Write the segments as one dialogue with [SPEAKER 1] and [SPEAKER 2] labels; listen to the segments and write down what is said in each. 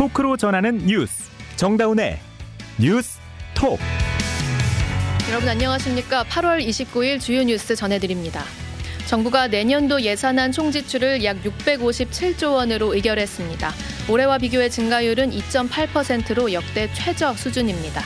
[SPEAKER 1] 토크로 전하는 뉴스 정다운의 뉴스 톡
[SPEAKER 2] 여러분 안녕하십니까? 8월 29일 주요 뉴스 전해드립니다. 정부가 내년도 예산안 총지출을 약 657조 원으로 의결했습니다. 올해와 비교해 증가율은 2.8%로 역대 최저 수준입니다.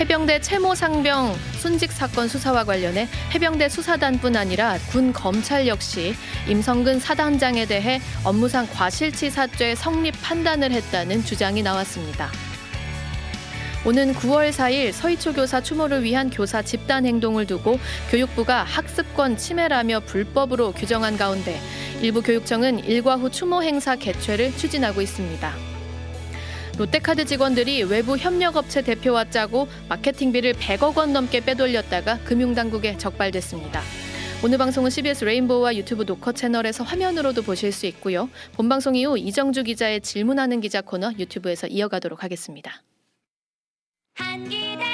[SPEAKER 2] 해병대 채모 상병 순직 사건 수사와 관련해 해병대 수사단뿐 아니라 군 검찰 역시 임성근 사단장에 대해 업무상 과실치사죄 성립 판단을 했다는 주장이 나왔습니다. 오는 9월 4일 서희초 교사 추모를 위한 교사 집단 행동을 두고 교육부가 학습권 침해라며 불법으로 규정한 가운데 일부 교육청은 일과 후 추모 행사 개최를 추진하고 있습니다. 롯데카드 직원들이 외부 협력업체 대표와 짜고 마케팅비를 100억 원 넘게 빼돌렸다가 금융당국에 적발됐습니다. 오늘 방송은 CBS 레인보우와 유튜브 노커 채널에서 화면으로도 보실 수 있고요. 본 방송 이후 이정주 기자의 질문하는 기자 코너 유튜브에서 이어가도록 하겠습니다.
[SPEAKER 3] 한기대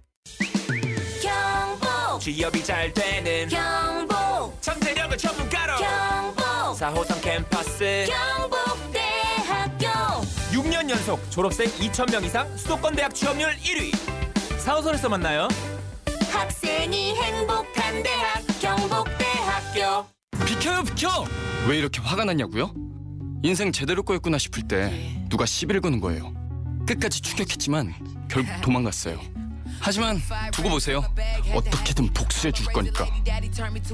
[SPEAKER 4] 취업이 잘 되는
[SPEAKER 3] 경북.
[SPEAKER 4] 잠재력을 전문가로.
[SPEAKER 3] 경북.
[SPEAKER 4] 4호선 캠퍼스.
[SPEAKER 3] 경북대학교.
[SPEAKER 4] 6년 연속 졸업생 2,000명 이상 수도권 대학 취업률 1위. 4호선에서 만나요.
[SPEAKER 3] 학생이 행복한 대학 경북대학교.
[SPEAKER 5] 비켜요 비켜! 왜 이렇게 화가 났냐고요? 인생 제대로 꼬였구나 싶을 때 누가 시비를 거는 거예요. 끝까지 추격했지만 결국 도망갔어요. 하지만 두고 보세요. 어떻게든 복수해 줄 거니까.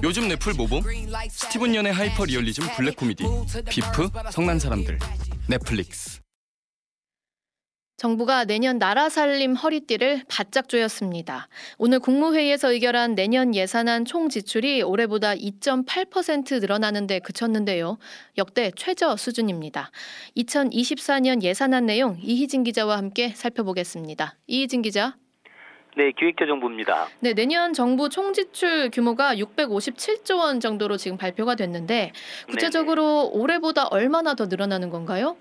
[SPEAKER 5] 요즘 넷플 뭐 봄? 스티븐 연의 하이퍼 리얼리즘 블랙 코미디 비프 성난 사람들 넷플릭스.
[SPEAKER 2] 정부가 내년 나라 살림 허리띠를 바짝 조였습니다. 오늘 국무회의에서 의결한 내년 예산안 총 지출이 올해보다 2.8% 늘어나는 데 그쳤는데요. 역대 최저 수준입니다. 2024년 예산안 내용 이희진 기자와 함께 살펴보겠습니다. 이희진 기자.
[SPEAKER 6] 네, 기획재정부입니다.
[SPEAKER 2] 네, 내년 정부 총 지출 규모가 657조 원 정도로 지금 발표가 됐는데 구체적으로 올해보다 얼마나 더 늘어나는 건가요?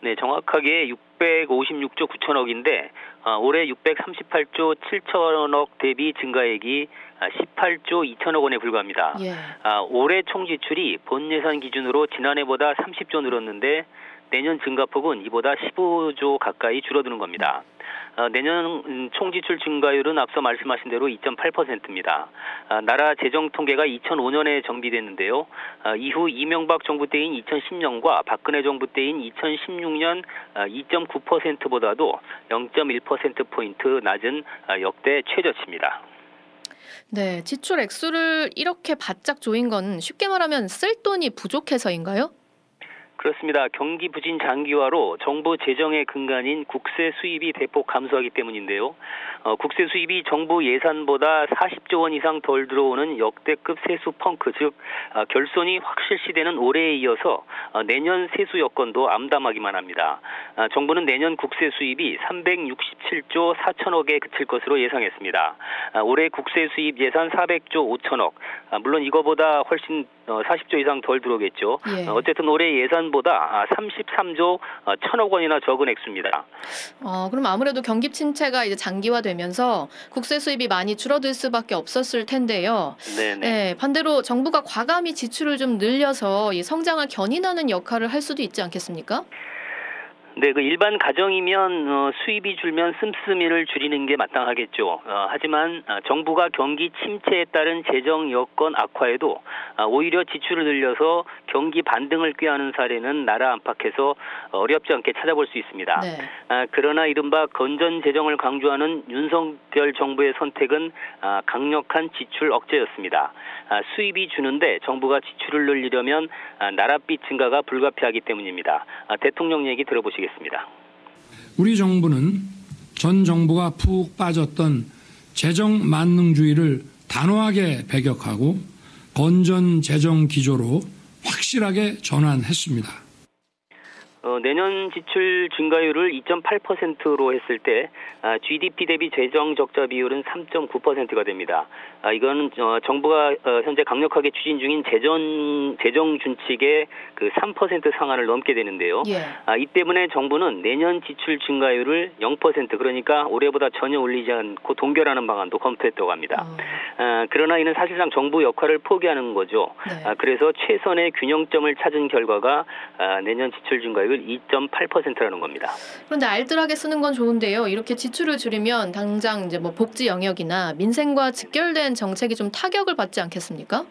[SPEAKER 6] 네, 정확하게 656조 9천억인데 아, 올해 638조 7천억 대비 증가액이 아, 18조 2천억 원에 불과합니다.
[SPEAKER 2] 예.
[SPEAKER 6] 아, 올해 총 지출이 본 예산 기준으로 지난해보다 30조 늘었는데 내년 증가폭은 이보다 15조 가까이 줄어드는 겁니다. 아, 내년 음, 총 지출 증가율은 앞서 말씀하신 대로 2.8%입니다. 아, 나라 재정 통계가 2005년에 정비됐는데요. 아, 이후 이명박 정부 때인 2010년과 박근혜 정부 때인 2016년 2.9%보다도 0.1% 포인트 낮은 아, 역대 최저치입니다.
[SPEAKER 2] 네, 지출 액수를 이렇게 바짝 조인 건 쉽게 말하면 쓸 돈이 부족해서인가요?
[SPEAKER 6] 그렇습니다. 경기 부진 장기화로 정부 재정의 근간인 국세 수입이 대폭 감소하기 때문인데요. 어, 국세 수입이 정부 예산보다 40조 원 이상 덜 들어오는 역대급 세수 펑크, 즉 어, 결손이 확 실시되는 올해에 이어서 어, 내년 세수 여건도 암담하기만 합니다. 아, 정부는 내년 국세 수입이 367조 4천억에 그칠 것으로 예상했습니다. 아, 올해 국세 수입 예산 400조 5천억. 아, 물론 이거보다 훨씬 어, 40조 이상 덜 들어오겠죠.
[SPEAKER 2] 예.
[SPEAKER 6] 어, 어쨌든 올해 예산보다 아, 33조 어, 1천억 원이나 적은 액수입니다.
[SPEAKER 2] 어, 그럼 아무래도 경기 침체가 이제 장기화되면서 국세 수입이 많이 줄어들 수밖에 없었을 텐데요.
[SPEAKER 6] 네네.
[SPEAKER 2] 네, 반대로 정부가 과감히 지출을 좀 늘려서 이 성장을 견인하는 역할을 할 수도 있지 않겠습니까?
[SPEAKER 6] 네, 그 일반 가정이면 어, 수입이 줄면 씀씀이를 줄이는 게 마땅하겠죠. 어, 하지만 아, 정부가 경기 침체에 따른 재정 여건 악화에도 아, 오히려 지출을 늘려서 경기 반등을 꾀하는 사례는 나라 안팎에서 어렵지 않게 찾아볼 수 있습니다.
[SPEAKER 2] 네.
[SPEAKER 6] 아, 그러나 이른바 건전 재정을 강조하는 윤석열 정부의 선택은 아, 강력한 지출 억제였습니다. 아, 수입이 주는데 정부가 지출을 늘리려면 아, 나랏빚 증가가 불가피하기 때문입니다. 아, 대통령 얘기 들어보시겠습니다.
[SPEAKER 7] 우리 정부는 전 정부가 푹 빠졌던 재정 만능주의를 단호하게 배격하고 건전 재정 기조로 확실하게 전환했습니다.
[SPEAKER 6] 어, 내년 지출 증가율을 2.8%로 했을 때 아, GDP 대비 재정 적자 비율은 3.9%가 됩니다. 아, 이거는 어, 정부가 어, 현재 강력하게 추진 중인 재정 재정 준칙의 그 3% 상한을 넘게 되는데요.
[SPEAKER 2] 예.
[SPEAKER 6] 아, 이 때문에 정부는 내년 지출 증가율을 0% 그러니까 올해보다 전혀 올리지 않고 동결하는 방안도 검토했다고 합니다.
[SPEAKER 2] 어,
[SPEAKER 6] 아, 그러나 이는 사실상 정부 역할을 포기하는 거죠.
[SPEAKER 2] 네.
[SPEAKER 6] 아, 그래서 최선의 균형점을 찾은 결과가 아, 내년 지출 증가율 2.8%라는 겁니다.
[SPEAKER 2] 그런데 알뜰하게 쓰는 건 좋은데요. 이렇게 지출을 줄이면 당장 이제 뭐 복지 영역이나 민생과 직결된 정책이 좀 타격을 받지 않겠습니까?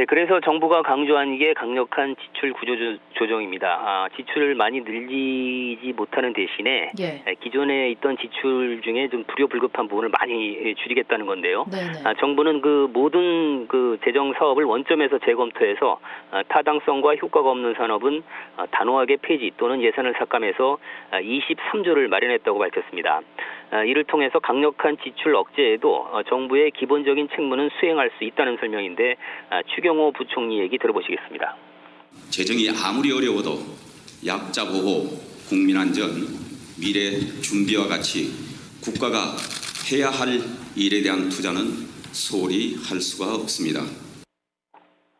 [SPEAKER 6] 네, 그래서 정부가 강조한 게 강력한 지출 구조 조- 조정입니다. 아, 지출을 많이 늘리지 못하는 대신에
[SPEAKER 2] 예.
[SPEAKER 6] 에, 기존에 있던 지출 중에 좀 불효불급한 부분을 많이 에, 줄이겠다는 건데요.
[SPEAKER 2] 네네.
[SPEAKER 6] 아, 정부는 그 모든 그 재정 사업을 원점에서 재검토해서 아, 타당성과 효과가 없는 산업은 아, 단호하게 폐지 또는 예산을 삭감해서 아, 23조를 마련했다고 밝혔습니다. 아, 이를 통해서 강력한 지출 억제에도 어, 정부의 기본적인 책무는 수행할 수 있다는 설명인데 아, 추경호 부총리 얘기 들어보시겠습니다.
[SPEAKER 8] 재정이 아무리 어려워도 약자 보호, 국민 안전, 미래 준비와 같이 국가가 해야 할 일에 대한 투자는 소홀히 할 수가 없습니다.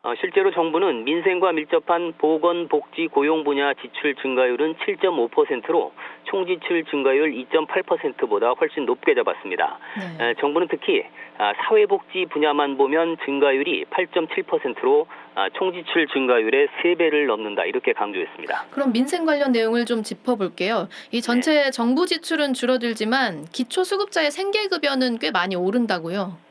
[SPEAKER 6] 어, 실제로 정부는 민생과 밀접한 보건, 복지, 고용 분야 지출 증가율은 7.5%로 총 지출 증가율 2.8%보다 훨씬 높게 잡았습니다.
[SPEAKER 2] 네.
[SPEAKER 6] 에, 정부는 특히 아, 사회복지 분야만 보면 증가율이 8.7%로 아, 총 지출 증가율의 3배를 넘는다 이렇게 강조했습니다.
[SPEAKER 2] 그럼 민생 관련 내용을 좀 짚어볼게요. 이 전체 정부 지출은 줄어들지만 기초수급자의 생계급여는 꽤 많이 오른다고요.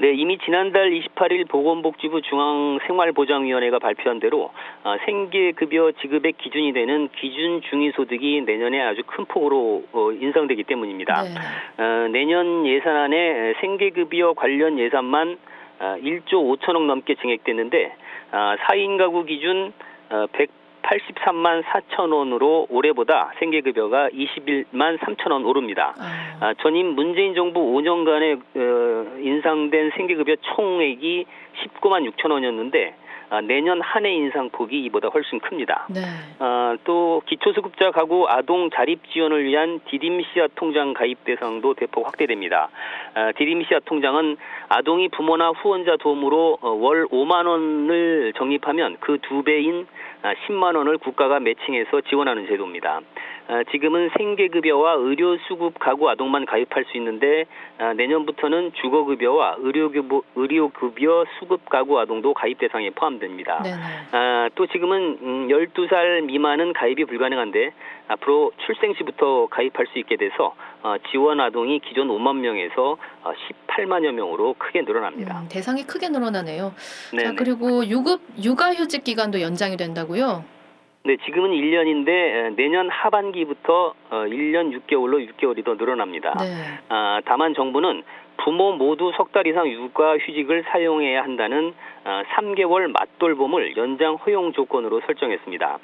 [SPEAKER 6] 네, 이미 지난달 28일 보건복지부 중앙생활보장위원회가 발표한 대로 아, 생계급여 지급의 기준이 되는 기준 중위소득이 내년에 아주 큰 폭으로 어, 인상되기 때문입니다.
[SPEAKER 2] 네.
[SPEAKER 6] 어, 내년 예산안에 생계급여 관련 예산만 아, 1조 5천억 넘게 증액됐는데 아, 4인 가구 기준 어, 100 83만 4천 원으로 올해보다 생계급여가 21만 3천 원 오릅니다.
[SPEAKER 2] 아,
[SPEAKER 6] 전임 문재인 정부 5년간에 어, 인상된 생계급여 총액이 19만 6천 원이었는데 내년 한 해 인상폭이 이보다 훨씬 큽니다.
[SPEAKER 2] 네.
[SPEAKER 6] 아, 또 기초수급자 가구 아동 자립 지원을 위한 디딤시아 통장 가입 대상도 대폭 확대됩니다. 아, 디딤시아 통장은 아동이 부모나 후원자 도움으로 어, 월 5만 원을 적립하면 그 두 배인 아, 10만 원을 국가가 매칭해서 지원하는 제도입니다. 아, 지금은 생계급여와 의료수급 가구 아동만 가입할 수 있는데 아, 내년부터는 주거급여와 의료급여, 의료급여 수급 가구 아동도 가입 대상에 포함됩니다.
[SPEAKER 2] 네네.
[SPEAKER 6] 아, 또 지금은 음, 12살 미만은 가입이 불가능한데 앞으로 출생 시부터 가입할 수 있게 돼서 어, 지원 아동이 기존 5만 명에서 어, 18만여 명으로 크게 늘어납니다.
[SPEAKER 2] 음, 대상이 크게 늘어나네요.
[SPEAKER 6] 네,
[SPEAKER 2] 자,
[SPEAKER 6] 네.
[SPEAKER 2] 그리고 유급 육아휴직 기간도 연장이 된다고요?
[SPEAKER 6] 네, 지금은 1년인데 내년 하반기부터 어, 1년 6개월로 6개월이 더 늘어납니다.
[SPEAKER 2] 네.
[SPEAKER 6] 아, 다만 정부는 부모 모두 석 달 이상 육아 휴직을 사용해야 한다는 아, 3개월 맞돌봄을 연장 허용 조건으로 설정했습니다.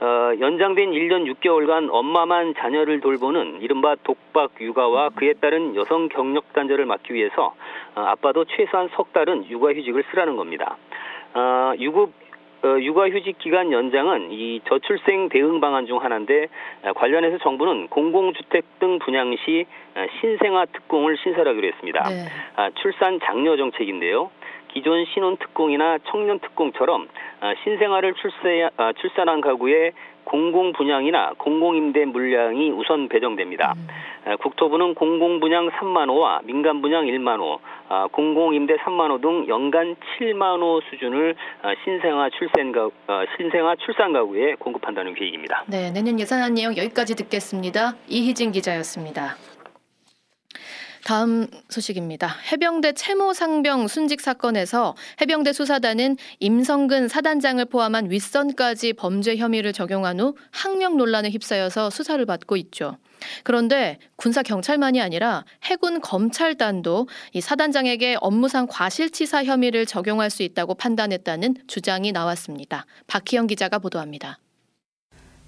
[SPEAKER 6] 어, 연장된 1년 6개월간 엄마만 자녀를 돌보는 이른바 독박 육아와 그에 따른 여성 경력 단절을 막기 위해서 어, 아빠도 최소한 석 달은 육아 휴직을 쓰라는 겁니다. 어, 유급 어, 육아휴직 기간 연장은 이 저출생 대응 방안 중 하나인데 어, 관련해서 정부는 공공주택 등 분양 시 어, 신생아 특공을 신설하기로 했습니다.
[SPEAKER 2] 네.
[SPEAKER 6] 아, 출산 장려 정책인데요. 기존 신혼 특공이나 청년 특공처럼 아, 신생아를 출세, 아, 출산한 가구에 공공 분양이나 공공 임대 물량이 우선 배정됩니다.
[SPEAKER 2] 음.
[SPEAKER 6] 아, 국토부는 공공 분양 3만 호와 민간 분양 1만 호, 아, 공공 임대 3만 호 등 연간 7만 호 수준을 아, 신생아 출산 가 아, 신생아 출산 가구에 공급한다는 계획입니다.
[SPEAKER 2] 네, 내년 예산안 내용 여기까지 듣겠습니다. 이희진 기자였습니다. 다음 소식입니다. 해병대 채모 상병 순직 사건에서 해병대 수사단은 임성근 사단장을 포함한 윗선까지 범죄 혐의를 적용한 후 항명 논란에 휩싸여서 수사를 받고 있죠. 그런데 군사 경찰만이 아니라 해군 검찰단도 이 사단장에게 업무상 과실치사 혐의를 적용할 수 있다고 판단했다는 주장이 나왔습니다. 박희영 기자가 보도합니다.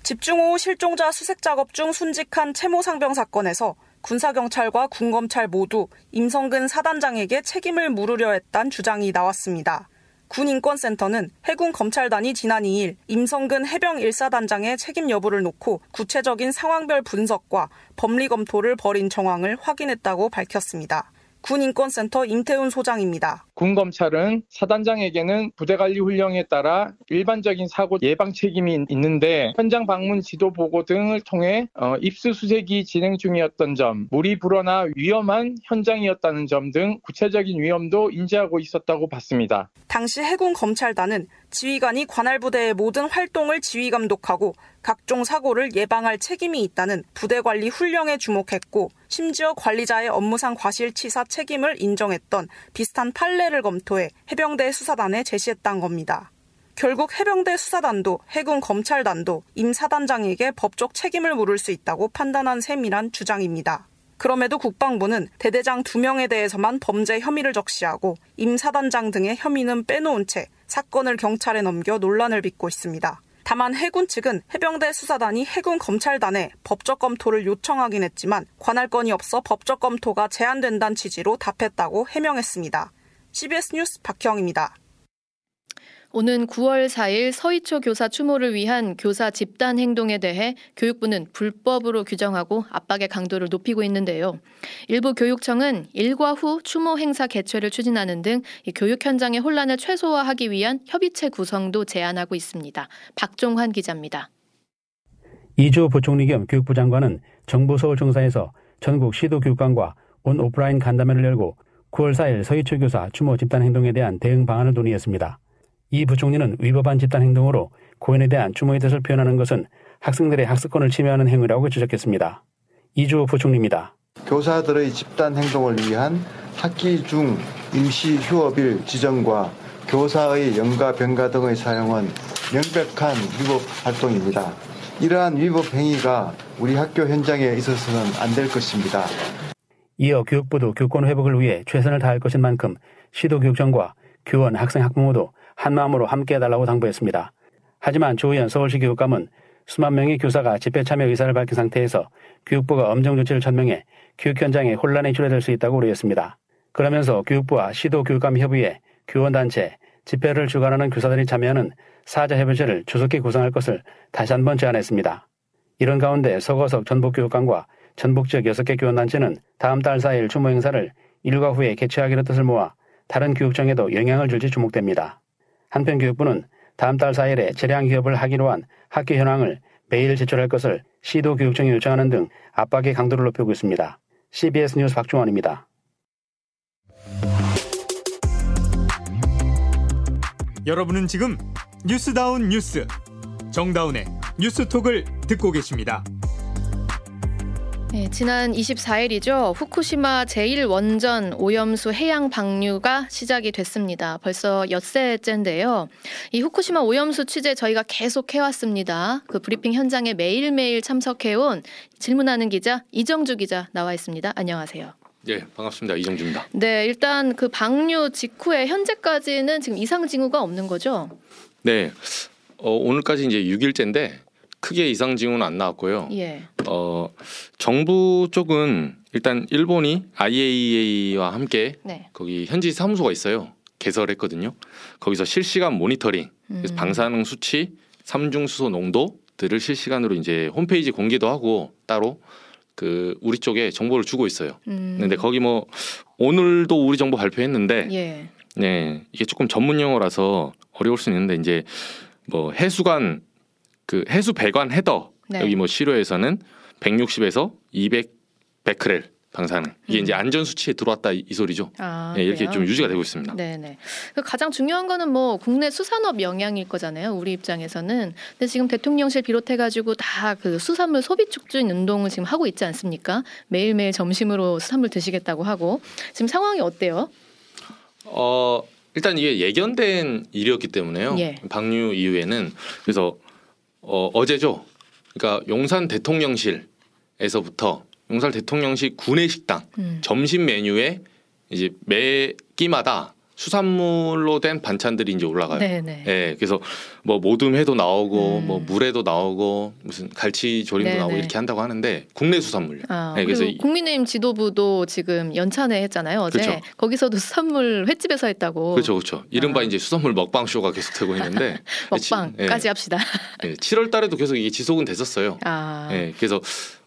[SPEAKER 9] 집중호우 실종자 수색 작업 중 순직한 채모 상병 사건에서 군사경찰과 군검찰 모두 임성근 사단장에게 책임을 물으려 했단 주장이 나왔습니다. 군인권센터는 해군 검찰단이 지난 2일 임성근 해병 1사단장의 책임 여부를 놓고 구체적인 상황별 분석과 법리 검토를 벌인 정황을 확인했다고 밝혔습니다. 군인권센터 임태훈 소장입니다.
[SPEAKER 10] 군 검찰은 사단장에게는 부대 관리 훈령에 따라 일반적인 사고 예방 책임이 있는데 현장 방문 지도 보고 등을 통해 어, 입수 수색이 진행 중이었던 점, 물이 불어나 위험한 현장이었다는 점 등 구체적인 위험도 인지하고 있었다고 봤습니다.
[SPEAKER 9] 당시 해군 검찰단은 지휘관이 관할 부대의 모든 활동을 지휘 감독하고 각종 사고를 예방할 책임이 있다는 부대 관리 훈령에 주목했고 심지어 관리자의 업무상 과실치사 책임을 인정했던 비슷한 판례를 검토해 해병대 수사단에 제시했던 겁니다. 결국 해병대 수사단도 해군 검찰단도 임 사단장에게 법적 책임을 물을 수 있다고 판단한 셈이란 주장입니다. 그럼에도 국방부는 대대장 2명에 대해서만 범죄 혐의를 적시하고 임 사단장 등의 혐의는 빼놓은 채 사건을 경찰에 넘겨 논란을 빚고 있습니다. 다만 해군 측은 해병대 수사단이 해군 검찰단에 법적 검토를 요청하긴 했지만 관할 건이 없어 법적 검토가 제한된다는 취지로 답했다고 해명했습니다. CBS 뉴스 박형입니다.
[SPEAKER 2] 오는 9월 4일 서희초 교사 추모를 위한 교사 집단 행동에 대해 교육부는 불법으로 규정하고 압박의 강도를 높이고 있는데요. 일부 교육청은 일과 후 추모 행사 개최를 추진하는 등 교육 현장의 혼란을 최소화하기 위한 협의체 구성도 제안하고 있습니다. 박종환 기자입니다.
[SPEAKER 11] 이주호 부총리 겸 교육부 장관은 정부 서울 청사에서 전국 시도 교육관과 온 오프라인 간담회를 열고 9월 4일 서희초 교사 추모 집단 행동에 대한 대응 방안을 논의했습니다. 이 부총리는 위법한 집단 행동으로 고인에 대한 추모의 뜻을 표현하는 것은 학생들의 학습권을 침해하는 행위라고 지적했습니다. 이주호 부총리입니다.
[SPEAKER 12] 교사들의 집단 행동을 위한 학기 중 임시 휴업일 지정과 교사의 연가 병가 등의 사용은 명백한 위법 활동입니다. 이러한 위법 행위가 우리 학교 현장에 있어서는 안 될 것입니다.
[SPEAKER 11] 이어 교육부도 교권 회복을 위해 최선을 다할 것인 만큼 시도교육청과 교원, 학생, 학부모도 한마음으로 함께해달라고 당부했습니다. 하지만 조의원 서울시 교육감은 수만 명의 교사가 집회 참여 의사를 밝힌 상태에서 교육부가 엄정 조치를 천명해 교육 현장에 혼란이 초래될 수 있다고 우려했습니다. 그러면서 교육부와 시도 교육감 협의회, 교원단체, 집회를 주관하는 교사들이 참여하는 사자협의체를 조속히 구성할 것을 다시 한번 제안했습니다. 이런 가운데 서거석 전북교육감과 전북 지역 6개 교원단체는 다음 달 4일 추모 행사를 일과 후에 개최하기로 뜻을 모아 다른 교육청에도 영향을 줄지 주목됩니다. 한편 교육부는 다음 달 4일에 재량 기업을 하기로 한 학교 현황을 매일 제출할 것을 시도 교육청에 요청하는 등 압박의 강도를 높이고 있습니다. CBS 뉴스 박종원입니다.
[SPEAKER 1] 여러분은 지금 뉴스다운 뉴스 정다운의 뉴스톡을 듣고 계십니다.
[SPEAKER 2] 네, 지난 24일이죠. 후쿠시마 제1원전 오염수 해양 방류가 시작이 됐습니다. 벌써 엿새째인데요. 이 후쿠시마 오염수 취재 저희가 계속 해왔습니다. 그 브리핑 현장에 매일매일 참석해온 질문하는 기자 이정주 기자 나와 있습니다. 안녕하세요.
[SPEAKER 13] 예, 반갑습니다. 이정주입니다.
[SPEAKER 2] 네, 일단 그 방류 직후에 현재까지는 지금 이상 징후가 없는 거죠?
[SPEAKER 13] 네, 어, 오늘까지 이제 6일째인데 크게 이상 징후는 안 나왔고요.
[SPEAKER 2] 예.
[SPEAKER 13] 어, 정부 쪽은 일단 일본이 IAEA와 함께
[SPEAKER 2] 네.
[SPEAKER 13] 거기 현지 사무소가 있어요. 개설했거든요. 거기서 실시간 모니터링,
[SPEAKER 2] 음.
[SPEAKER 13] 방사능 수치, 삼중수소 농도들을 실시간으로 이제 홈페이지 공개도 하고 따로 그 우리 쪽에 정보를 주고 있어요.
[SPEAKER 2] 음.
[SPEAKER 13] 근데 거기 뭐 오늘도 우리 정보 발표했는데
[SPEAKER 2] 예.
[SPEAKER 13] 네 이게 조금 전문 용어라서 어려울 수 있는데 이제 뭐 해수관 그 해수 배관 헤더
[SPEAKER 2] 네.
[SPEAKER 13] 여기 뭐 시료에서는 160에서 200 베크렐 방사능 이게
[SPEAKER 2] 음.
[SPEAKER 13] 이제 안전 수치에 들어왔다 이, 이 소리죠.
[SPEAKER 2] 아,
[SPEAKER 13] 네, 이렇게
[SPEAKER 2] 그래요?
[SPEAKER 13] 좀 유지가 되고 있습니다.
[SPEAKER 2] 네네. 그 가장 중요한 거는 뭐 국내 수산업 영향일 거잖아요. 우리 입장에서는. 근데 지금 대통령실 비롯해가지고 다 그 수산물 소비 촉진 운동을 지금 하고 있지 않습니까? 매일 매일 점심으로 수산물 드시겠다고 하고 지금 상황이 어때요?
[SPEAKER 13] 어 일단 이게 예견된 일이었기 때문에요.
[SPEAKER 2] 예.
[SPEAKER 13] 방류 이후에는 그래서 어, 어제죠. 그러니까 용산 대통령실에서부터 용산 대통령실 구내식당
[SPEAKER 2] 음.
[SPEAKER 13] 점심 메뉴에 이제 매 끼마다 수산물로 된 반찬들이 이제 올라가요.
[SPEAKER 2] 네네.
[SPEAKER 13] 예, 그래서 뭐 모둠회도 나오고
[SPEAKER 2] 음.
[SPEAKER 13] 뭐 물회도 나오고 무슨 갈치 조림도
[SPEAKER 2] 네네.
[SPEAKER 13] 나오고 이렇게 한다고 하는데 국내 수산물요.
[SPEAKER 2] 아,
[SPEAKER 13] 예, 그래서
[SPEAKER 2] 국민의힘 지도부도 지금 연찬회 했잖아요. 어제
[SPEAKER 13] 그쵸.
[SPEAKER 2] 거기서도 수산물 횟집에서 했다고.
[SPEAKER 13] 그렇죠, 그렇죠. 이른바 이제 수산물 먹방 쇼가 계속되고 있는데
[SPEAKER 2] 먹방까지
[SPEAKER 13] 예,
[SPEAKER 2] 합시다.
[SPEAKER 13] 예, 7월 달에도 계속 이게 지속은 됐었어요.
[SPEAKER 2] 아,
[SPEAKER 13] 예, 그래서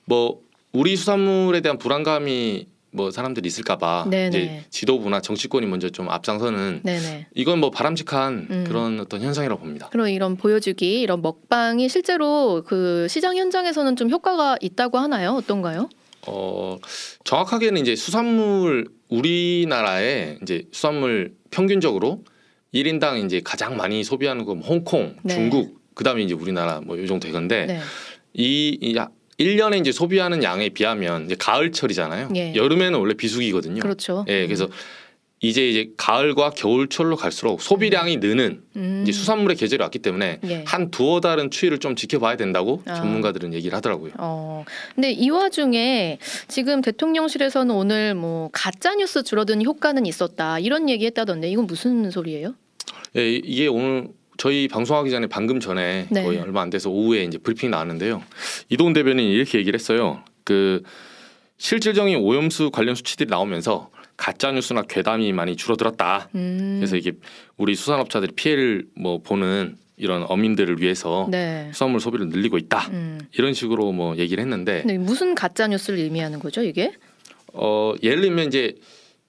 [SPEAKER 13] 뭐 우리 수산물에 대한 불안감이 뭐 사람들이 있을까봐. 이제 지도부나 정치권이 먼저 좀 앞장서는
[SPEAKER 2] 네네.
[SPEAKER 13] 이건 뭐 바람직한
[SPEAKER 2] 음.
[SPEAKER 13] 그런 어떤 현상이라고 봅니다.
[SPEAKER 2] 그럼 이런 보여주기, 이런 먹방이 실제로 그 시장 현장에서는 좀 효과가 있다고 하나요? 어떤가요?
[SPEAKER 13] 어 정확하게는 이제 수산물 우리나라에 이제 수산물 평균적으로 1인당 이제 가장 많이 소비하는 건 홍콩,
[SPEAKER 2] 네.
[SPEAKER 13] 중국, 그다음에 이제 우리나라 뭐 요 정도 되건데
[SPEAKER 2] 네.
[SPEAKER 13] 이, 이 야- 1년에 이제 소비하는 양에 비하면 이제 가을철이잖아요.
[SPEAKER 2] 예.
[SPEAKER 13] 여름에는 원래 비수기거든요.
[SPEAKER 2] 그렇죠.
[SPEAKER 13] 예, 그래서 이제 이제 가을과 겨울철로 갈수록 소비량이 느는
[SPEAKER 2] 음.
[SPEAKER 13] 이제 수산물의 계절이 왔기 때문에
[SPEAKER 2] 예.
[SPEAKER 13] 한 두어 달은 추위를 좀 지켜봐야 된다고
[SPEAKER 2] 아.
[SPEAKER 13] 전문가들은 얘기를 하더라고요.
[SPEAKER 2] 어, 근데 이 와중에 지금 대통령실에서는 오늘 뭐 가짜 뉴스 줄어드는 효과는 있었다 이런 얘기했다던데 이건 무슨 소리예요?
[SPEAKER 13] 예, 이- 이게 오늘 저희 방송하기 전에 방금 전에
[SPEAKER 2] 네.
[SPEAKER 13] 거의 얼마 안 돼서 오후에 이제 브리핑 나왔는데요. 이동훈 대변인이 이렇게 얘기를 했어요. 그 실질적인 오염수 관련 수치들이 나오면서 가짜 뉴스나 괴담이 많이 줄어들었다.
[SPEAKER 2] 음.
[SPEAKER 13] 그래서 이게 우리 수산업자들이 피해를 뭐 보는 이런 어민들을 위해서
[SPEAKER 2] 네.
[SPEAKER 13] 수산물 소비를 늘리고 있다.
[SPEAKER 2] 음.
[SPEAKER 13] 이런 식으로 뭐 얘기를 했는데
[SPEAKER 2] 무슨 가짜 뉴스를 의미하는 거죠 이게?
[SPEAKER 13] 어 예를 들면 이제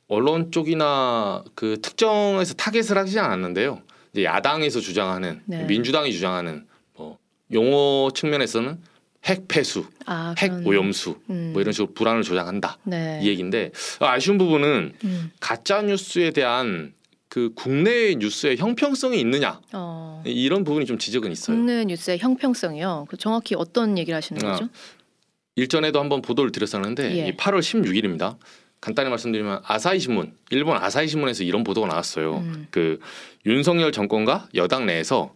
[SPEAKER 13] 언론 쪽이나 그 특정해서 타겟을 하지 않았는데요. 이제 야당에서 주장하는
[SPEAKER 2] 네.
[SPEAKER 13] 민주당이 주장하는 뭐 용어 측면에서는 핵 폐수,
[SPEAKER 2] 아,
[SPEAKER 13] 핵
[SPEAKER 2] 그런-
[SPEAKER 13] 오염수
[SPEAKER 2] 음.
[SPEAKER 13] 뭐 이런 식으로 불안을 조장한다
[SPEAKER 2] 네.
[SPEAKER 13] 이 얘기인데 아쉬운 부분은
[SPEAKER 2] 음.
[SPEAKER 13] 가짜 뉴스에 대한 그 국내의 뉴스의 형평성이 있느냐
[SPEAKER 2] 어,
[SPEAKER 13] 이런 부분이 좀 지적은 있어요.
[SPEAKER 2] 국내 뉴스의 형평성이요. 그 정확히 어떤 얘기를 하시는
[SPEAKER 13] 아,
[SPEAKER 2] 거죠?
[SPEAKER 13] 일전에도 한번 보도를 드렸었는데
[SPEAKER 2] 예.
[SPEAKER 13] 이 8월 16일입니다. 간단히 말씀드리면 아사히 신문, 일본 아사히 신문에서 이런 보도가 나왔어요.
[SPEAKER 2] 음.
[SPEAKER 13] 그 윤석열 정권과 여당 내에서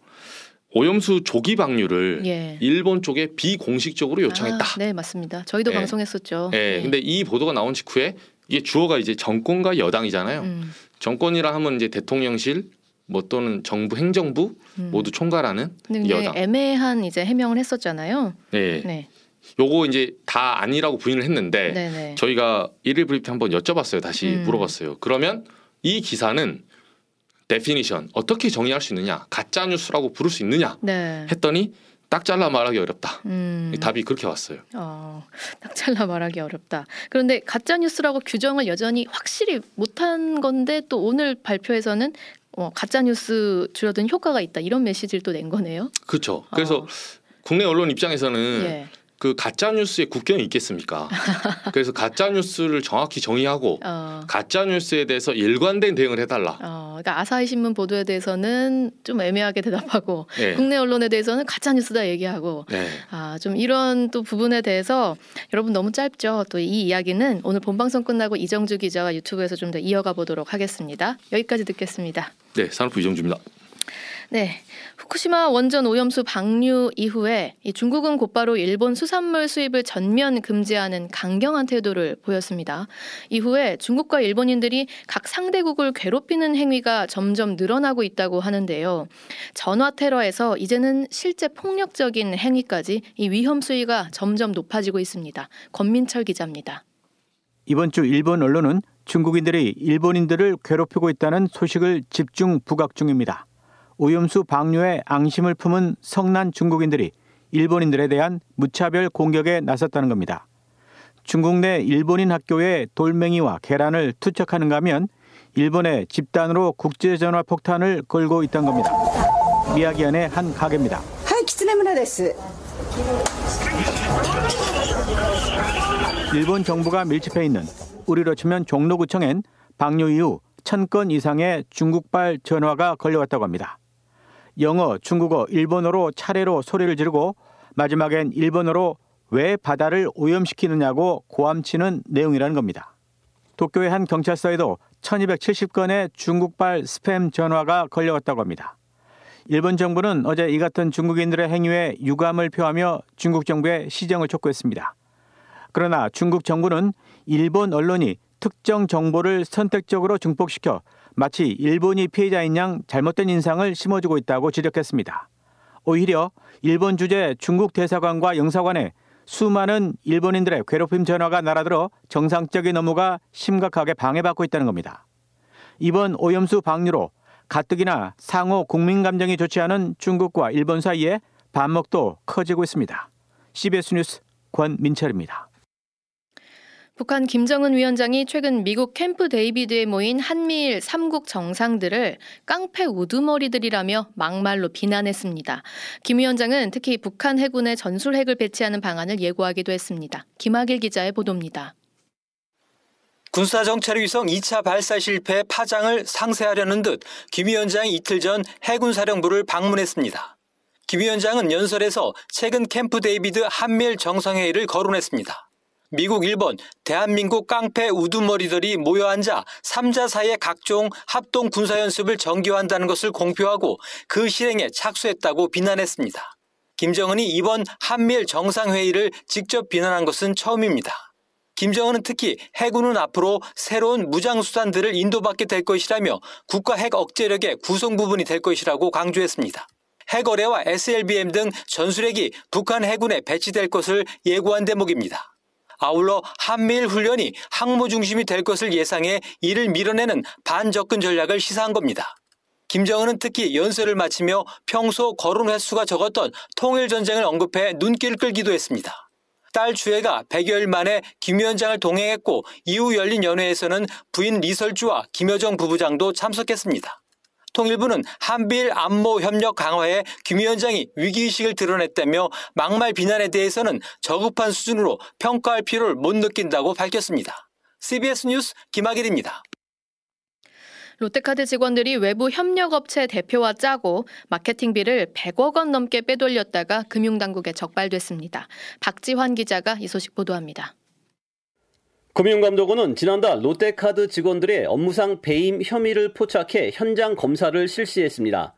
[SPEAKER 13] 오염수 조기 방류를
[SPEAKER 2] 예.
[SPEAKER 13] 일본 쪽에 비공식적으로 요청했다.
[SPEAKER 2] 아, 네 맞습니다. 저희도
[SPEAKER 13] 예.
[SPEAKER 2] 방송했었죠.
[SPEAKER 13] 예. 근데 이 보도가 나온 직후에 이게 주어가 이제 정권과 여당이잖아요.
[SPEAKER 2] 음.
[SPEAKER 13] 정권이라 하면 이제 대통령실 뭐 또는 정부 행정부
[SPEAKER 2] 음.
[SPEAKER 13] 모두 총괄하는 여당.
[SPEAKER 2] 애매한 이제 해명을 했었잖아요.
[SPEAKER 13] 네.
[SPEAKER 2] 네.
[SPEAKER 13] 요거 이제 다 아니라고 부인을 했는데
[SPEAKER 2] 네네.
[SPEAKER 13] 저희가 일일 브리핑 한번 여쭤봤어요. 다시
[SPEAKER 2] 음.
[SPEAKER 13] 물어봤어요. 그러면 이 기사는 definition 어떻게 정의할 수 있느냐? 가짜 뉴스라고 부를 수 있느냐?
[SPEAKER 2] 네.
[SPEAKER 13] 했더니 딱 잘라 말하기 어렵다.
[SPEAKER 2] 음.
[SPEAKER 13] 답이 그렇게 왔어요.
[SPEAKER 2] 어, 딱 잘라 말하기 어렵다. 그런데 가짜 뉴스라고 규정을 여전히 확실히 못한 건데 또 오늘 발표에서는 어, 가짜 뉴스 줄어든 효과가 있다 이런 메시지를 또 낸 거네요.
[SPEAKER 13] 그렇죠. 그래서 국내 언론 입장에서는
[SPEAKER 2] 어. 예.
[SPEAKER 13] 그 가짜 뉴스에 국경이 있겠습니까? 그래서 가짜 뉴스를 정확히 정의하고
[SPEAKER 2] 어,
[SPEAKER 13] 가짜 뉴스에 대해서 일관된 대응을 해달라.
[SPEAKER 2] 어, 그러니까 아사히 신문 보도에 대해서는 좀 애매하게 대답하고
[SPEAKER 13] 네.
[SPEAKER 2] 국내 언론에 대해서는 가짜 뉴스다 얘기하고
[SPEAKER 13] 네.
[SPEAKER 2] 아, 좀 이런 또 부분에 대해서 여러분 너무 짧죠. 또 이 이야기는 오늘 본 방송 끝나고 이정주 기자와 유튜브에서 좀 더 이어가 보도록 하겠습니다. 여기까지 듣겠습니다.
[SPEAKER 13] 네, 산업부 이정주입니다.
[SPEAKER 2] 네. 후쿠시마 원전 오염수 방류 이후에 이 중국은 곧바로 일본 수산물 수입을 전면 금지하는 강경한 태도를 보였습니다. 이후에 중국과 일본인들이 각 상대국을 괴롭히는 행위가 점점 늘어나고 있다고 하는데요. 전화 테러에서 이제는 실제 폭력적인 행위까지 이 위험 수위가 점점 높아지고 있습니다. 권민철 기자입니다.
[SPEAKER 14] 이번 주 일본 언론은 중국인들이 일본인들을 괴롭히고 있다는 소식을 집중 부각 중입니다. 오염수 방류에 앙심을 품은 성난 중국인들이 일본인들에 대한 무차별 공격에 나섰다는 겁니다. 중국 내 일본인 학교에 돌멩이와 계란을 투척하는가 하면 일본에 집단으로 국제전화 폭탄을 걸고 있다는 겁니다. 미야기현의 한 가게입니다. 일본 정부가 밀집해 있는 우리로 치면 종로구청엔 방류 이후 천 건 이상의 중국발 전화가 걸려왔다고 합니다. 영어, 중국어, 일본어로 차례로 소리를 지르고 마지막엔 일본어로 왜 바다를 오염시키느냐고 고함치는 내용이라는 겁니다. 도쿄의 한 경찰서에도 1270건의 중국발 스팸 전화가 걸려왔다고 합니다. 일본 정부는 어제 이 같은 중국인들의 행위에 유감을 표하며 중국 정부의 시정을 촉구했습니다. 그러나 중국 정부는 일본 언론이 특정 정보를 선택적으로 증폭시켜 마치 일본이 피해자인 양 잘못된 인상을 심어주고 있다고 지적했습니다. 오히려 일본 주재 중국 대사관과 영사관에 수많은 일본인들의 괴롭힘 전화가 날아들어 정상적인 업무가 심각하게 방해받고 있다는 겁니다. 이번 오염수 방류로 가뜩이나 상호 국민 감정이 좋지 않은 중국과 일본 사이에 반목도 커지고 있습니다. CBS 뉴스 권민철입니다.
[SPEAKER 2] 북한 김정은 위원장이 최근 미국 캠프 데이비드에 모인 한미일 3국 정상들을 깡패 우두머리들이라며 막말로 비난했습니다. 김 위원장은 특히 북한 해군에 전술핵을 배치하는 방안을 예고하기도 했습니다. 김학일 기자의 보도입니다.
[SPEAKER 15] 군사정찰 위성 2차 발사 실패 파장을 상세하려는 듯 김 위원장이 이틀 전 해군사령부를 방문했습니다. 김 위원장은 연설에서 최근 캠프 데이비드 한미일 정상회의를 거론했습니다. 미국, 일본, 대한민국 깡패 우두머리들이 모여 앉아 3자 사이의 각종 합동 군사연습을 정기화한다는 것을 공표하고 그 실행에 착수했다고 비난했습니다. 김정은이 이번 한미일 정상회의를 직접 비난한 것은 처음입니다. 김정은은 특히 해군은 앞으로 새로운 무장수단들을 인도받게 될 것이라며 국가 핵 억제력의 구성 부분이 될 것이라고 강조했습니다. 핵어뢰와 SLBM 등 전술핵이 북한 해군에 배치될 것을 예고한 대목입니다. 아울러 한미일 훈련이 항모 중심이 될 것을 예상해 이를 밀어내는 반접근 전략을 시사한 겁니다. 김정은은 특히 연설을 마치며 평소 거론 횟수가 적었던 통일전쟁을 언급해 눈길을 끌기도 했습니다. 딸 주혜가 100여일 만에 김 위원장을 동행했고 이후 열린 연회에서는 부인 리설주와 김여정 부부장도 참석했습니다. 통일부는 한미일 안보 협력 강화에 김 위원장이 위기의식을 드러냈다며 막말 비난에 대해서는 저급한 수준으로 평가할 필요를 못 느낀다고 밝혔습니다. CBS 뉴스 김학일입니다.
[SPEAKER 2] 롯데카드 직원들이 외부 협력업체 대표와 짜고 마케팅비를 100억 원 넘게 빼돌렸다가 금융당국에 적발됐습니다. 박지환 기자가 이 소식 보도합니다.
[SPEAKER 16] 금융감독원은 지난달 롯데카드 직원들의 업무상 배임 혐의를 포착해 현장 검사를 실시했습니다.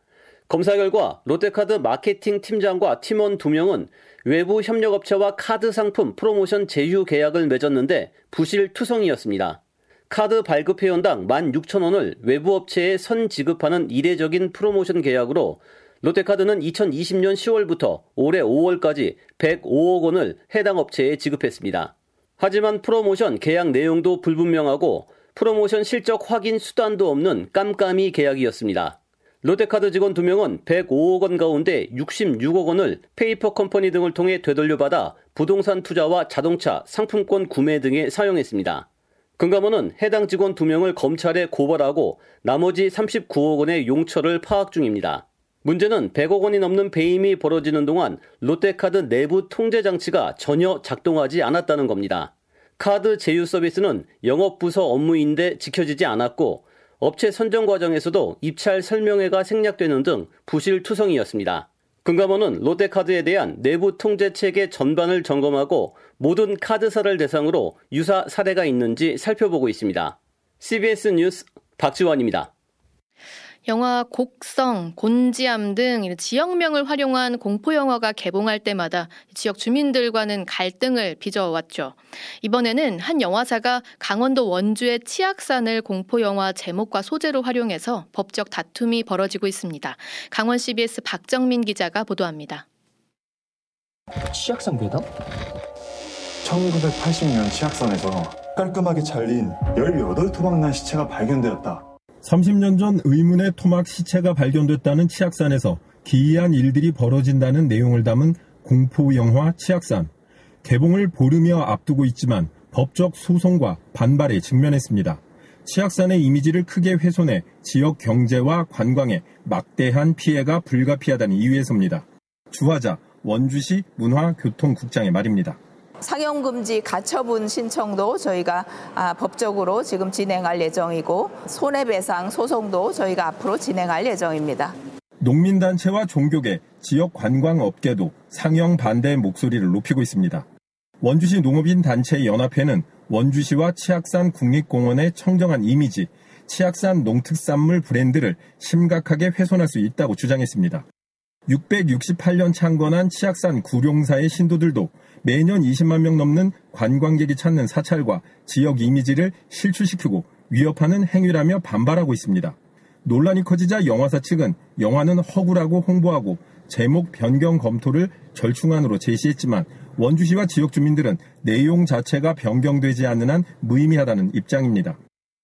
[SPEAKER 16] 검사 결과 롯데카드 마케팅 팀장과 팀원 2명은 외부 협력업체와 카드 상품 프로모션 제휴 계약을 맺었는데 부실 투성이었습니다. 카드 발급 회원당 16,000원을 외부 업체에 선 지급하는 이례적인 프로모션 계약으로 롯데카드는 2020년 10월부터 올해 5월까지 105억 원을 해당 업체에 지급했습니다. 하지만 프로모션 계약 내용도 불분명하고 프로모션 실적 확인 수단도 없는 깜깜이 계약이었습니다. 롯데카드 직원 2명은 105억 원 가운데 66억 원을 페이퍼 컴퍼니 등을 통해 되돌려받아 부동산 투자와 자동차, 상품권 구매 등에 사용했습니다. 금감원은 해당 직원 2명을 검찰에 고발하고 나머지 39억 원의 용처를 파악 중입니다. 문제는 100억 원이 넘는 배임이 벌어지는 동안 롯데카드 내부 통제 장치가 전혀 작동하지 않았다는 겁니다. 카드 제휴 서비스는 영업부서 업무인데 지켜지지 않았고 업체 선정 과정에서도 입찰 설명회가 생략되는 등 부실 투성이었습니다. 금감원은 롯데카드에 대한 내부 통제 체계 전반을 점검하고 모든 카드사를 대상으로 유사 사례가 있는지 살펴보고 있습니다. CBS 뉴스 박지원입니다.
[SPEAKER 2] 영화 곡성, 곤지암 등 지역명을 활용한 공포 영화가 개봉할 때마다 지역 주민들과는 갈등을 빚어왔죠. 이번에는 한 영화사가 강원도 원주의 치악산을 공포 영화 제목과 소재로 활용해서 법적 다툼이 벌어지고 있습니다. 강원 CBS 박정민 기자가 보도합니다.
[SPEAKER 17] 치악산 괴담?
[SPEAKER 18] 1980년 치악산에서 깔끔하게 잘린 18토막 난 시체가 발견되었다.
[SPEAKER 1] 30년 전 의문의 토막 시체가 발견됐다는 치악산에서 기이한 일들이 벌어진다는 내용을 담은 공포 영화 치악산. 개봉을 보르며 앞두고 있지만 법적 소송과 반발에 직면했습니다. 치악산의 이미지를 크게 훼손해 지역 경제와 관광에 막대한 피해가 불가피하다는 이유에서입니다. 주화자 원주시 문화교통국장의 말입니다.
[SPEAKER 19] 상영금지 가처분 신청도 저희가 아, 법적으로 지금 진행할 예정이고 손해배상 소송도 저희가 앞으로 진행할 예정입니다.
[SPEAKER 1] 농민단체와 종교계, 지역 관광업계도 상영 반대의 목소리를 높이고 있습니다. 원주시 농업인 단체 연합회는 원주시와 치악산 국립공원의 청정한 이미지, 치악산 농특산물 브랜드를 심각하게 훼손할 수 있다고 주장했습니다. 668년 창건한 치악산 구룡사의 신도들도 매년 20만 명 넘는 관광객이 찾는 사찰과 지역 이미지를 실추시키고 위협하는 행위라며 반발하고 있습니다. 논란이 커지자 영화사 측은 영화는 허구라고 홍보하고 제목 변경 검토를 절충안으로 제시했지만 원주시와 지역 주민들은 내용 자체가 변경되지 않는 한 무의미하다는 입장입니다.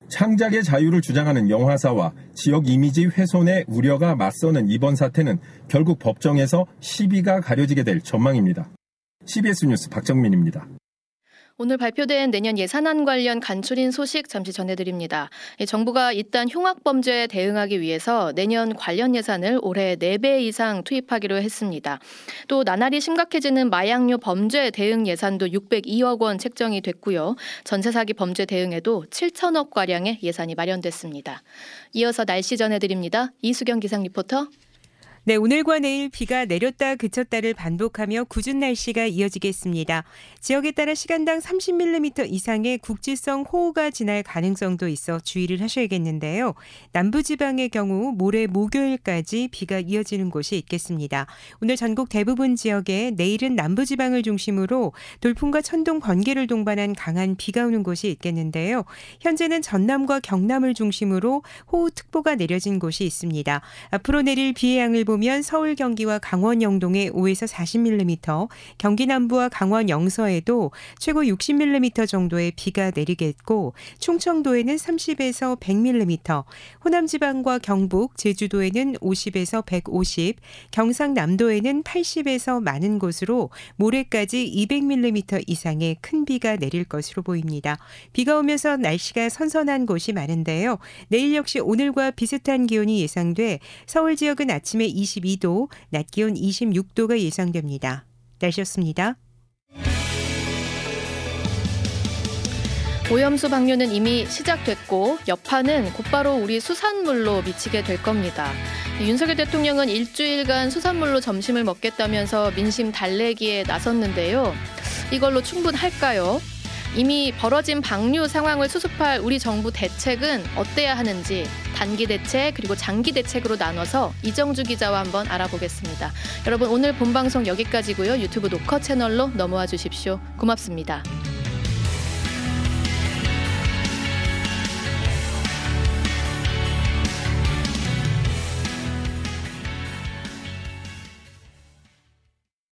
[SPEAKER 1] 창작의 자유를 주장하는 영화사와 지역 이미지 훼손의 우려가 맞서는 이번 사태는 결국 법정에서 시비가 가려지게 될 전망입니다. CBS 뉴스 박정민입니다.
[SPEAKER 2] 오늘 발표된 내년 예산안 관련 간추린 소식 잠시 전해드립니다. 정부가 이딴 흉악 범죄에 대응하기 위해서 내년 관련 예산을 올해 4배 이상 투입하기로 했습니다. 또 나날이 심각해지는 마약류 범죄 대응 예산도 602억 원 책정이 됐고요. 전세 사기 범죄 대응에도 7천억 가량의 예산이 마련됐습니다. 이어서 날씨 전해드립니다. 이수경 기상 리포터.
[SPEAKER 17] 네, 오늘과 내일 비가 내렸다 그쳤다를 반복하며 궂은 날씨가 이어지겠습니다. 지역에 따라 시간당 30mm 이상의 국지성 호우가 지날 가능성도 있어 주의를 하셔야겠는데요. 남부지방의 경우 모레 목요일까지 비가 이어지는 곳이 있겠습니다. 오늘 전국 대부분 지역에 내일은 남부지방을 중심으로 돌풍과 천둥, 번개를 동반한 강한 비가 오는 곳이 있겠는데요. 현재는 전남과 경남을 중심으로 호우특보가 내려진 곳이 있습니다. 앞으로 내릴 비의 양을 보면 서울 경기와 강원 영동에 5에서 40mm, 경기 남부와 강원 영서에도 최고 60mm 정도의 비가 내리겠고 충청도에는 30에서 100mm, 호남 지방과 경북, 제주도에는 50에서 150, 경상남도에는 80에서 많은 곳으로 모레까지 200mm 이상의 큰 비가 내릴 것으로 보입니다. 비가 오면서 날씨가 선선한 곳이 많은데요. 내일 역시 오늘과 비슷한 기온이 예상돼 서울 지역은 아침에 22도, 낮 기온 26도가 예상됩니다. 날씨였습니다.
[SPEAKER 2] 오염수 방류는 이미 시작됐고 여파는 곧바로 우리 수산물로 미치게 될 겁니다. 윤석열 대통령은 일주일간 수산물로 점심을 먹겠다면서 민심 달래기에 나섰는데요. 이걸로 충분할까요? 이미 벌어진 방류 상황을 수습할 우리 정부 대책은 어때야 하는지 단기 대책 그리고 장기 대책으로 나눠서 이정주 기자와 한번 알아보겠습니다. 여러분 오늘 본 방송 여기까지고요. 유튜브 녹화 채널로 넘어와 주십시오. 고맙습니다.